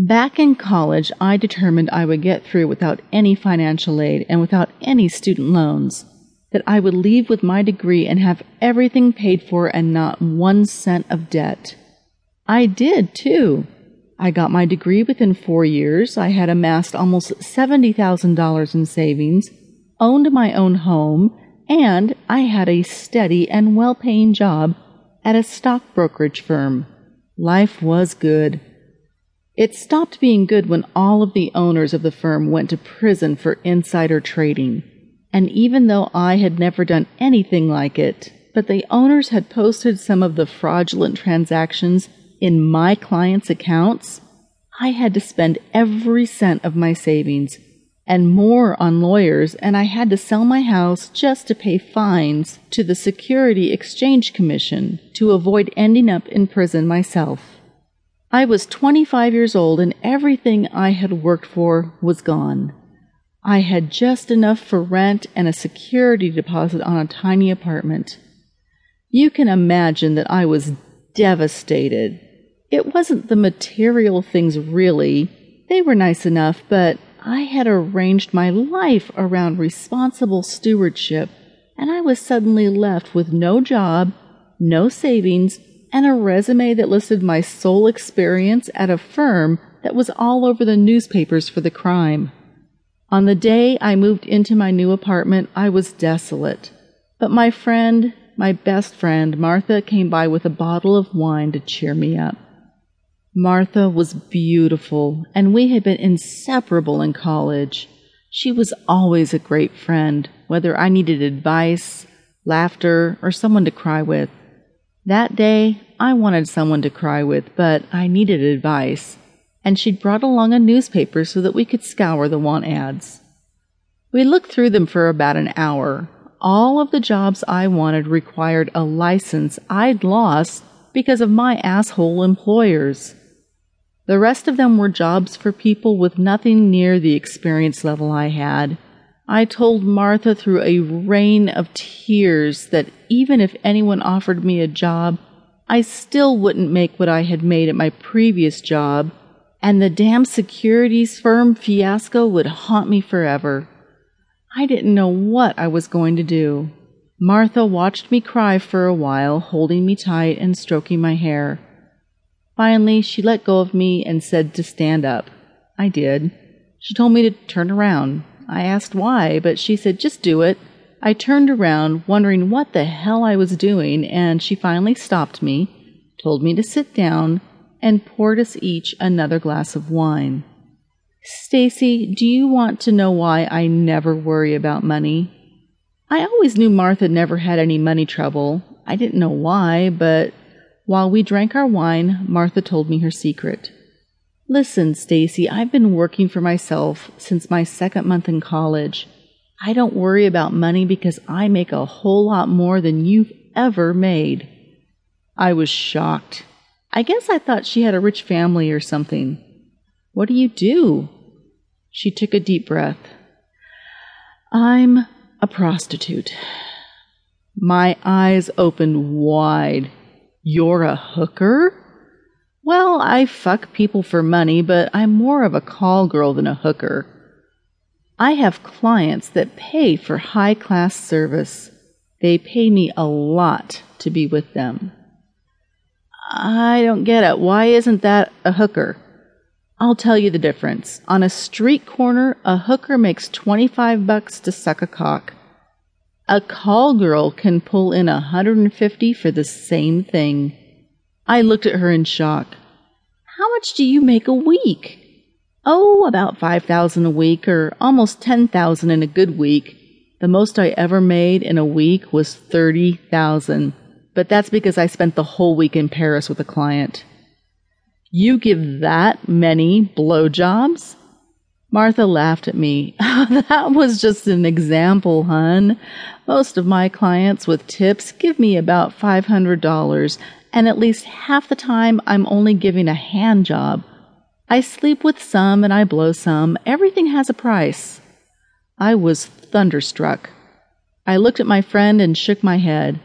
Back in college, I determined I would get through without any financial aid and without any student loans. That I would leave with my degree and have everything paid for and not one cent of debt. I did, too. I got my degree within four years. I had amassed almost $70,000 in savings, owned my own home, and I had a steady and well paying job at a stock brokerage firm. Life was good. It stopped being good when all of the owners of the firm went to prison for insider trading. And even though I had never done anything like it, but the owners had posted some of the fraudulent transactions in my clients' accounts, I had to spend every cent of my savings and more on lawyers, and I had to sell my house just to pay fines to the Security Exchange Commission to avoid ending up in prison myself. I was 25 years old and everything I had worked for was gone. I had just enough for rent and a security deposit on a tiny apartment. You can imagine that I was devastated. It wasn't the material things really. They were nice enough, but I had arranged my life around responsible stewardship, and I was suddenly left with no job, no savings, and a resume that listed my sole experience at a firm that was all over the newspapers for the crime. On the day I moved into my new apartment, I was desolate. But my friend, my best friend, Martha, came by with a bottle of wine to cheer me up. Martha was beautiful, and we had been inseparable in college. She was always a great friend, whether I needed advice, laughter, or someone to cry with. That day, I wanted someone to cry with, but I needed advice, and she'd brought along a newspaper so that we could scour the want ads. We looked through them for about an hour. All of the jobs I wanted required a license I'd lost because of my asshole employers. The rest of them were jobs for people with nothing near the experience level I had. I told Martha through a rain of tears that even if anyone offered me a job, I still wouldn't make what I had made at my previous job, and the damn securities firm fiasco would haunt me forever. I didn't know what I was going to do. Martha watched me cry for a while, holding me tight and stroking my hair. Finally, she let go of me and said to stand up. I did. She told me to turn around. I asked why, but she said, just do it. I turned around, wondering what the hell I was doing, and she finally stopped me, told me to sit down, and poured us each another glass of wine. Stacie, do you want to know why I never worry about money? I always knew Martha never had any money trouble. I didn't know why, but while we drank our wine, Martha told me her secret. Listen, Stacie, I've been working for myself since my second month in college. I don't worry about money because I make a whole lot more than you've ever made. I was shocked. I guess I thought she had a rich family or something. What do you do? She took a deep breath. I'm a prostitute. My eyes opened wide. You're a hooker? Well, I fuck people for money, but I'm more of a call girl than a hooker. I have clients that pay for high class service. They pay me a lot to be with them. I don't get it. Why isn't that a hooker? I'll tell you the difference. On a street corner, a hooker makes 25 bucks to suck a cock. A call girl can pull in a 150 for the same thing. I looked at her in shock. How much do you make a week? Oh, about 5000 a week or almost 10,000 in a good week. The most I ever made in a week was 30,000. But that's because I spent the whole week in Paris with a client. You give that many blowjobs? Martha laughed at me. that was just an example, hun. Most of my clients with tips give me about $500, and at least half the time I'm only giving a hand job. I sleep with some and I blow some. Everything has a price. I was thunderstruck. I looked at my friend and shook my head.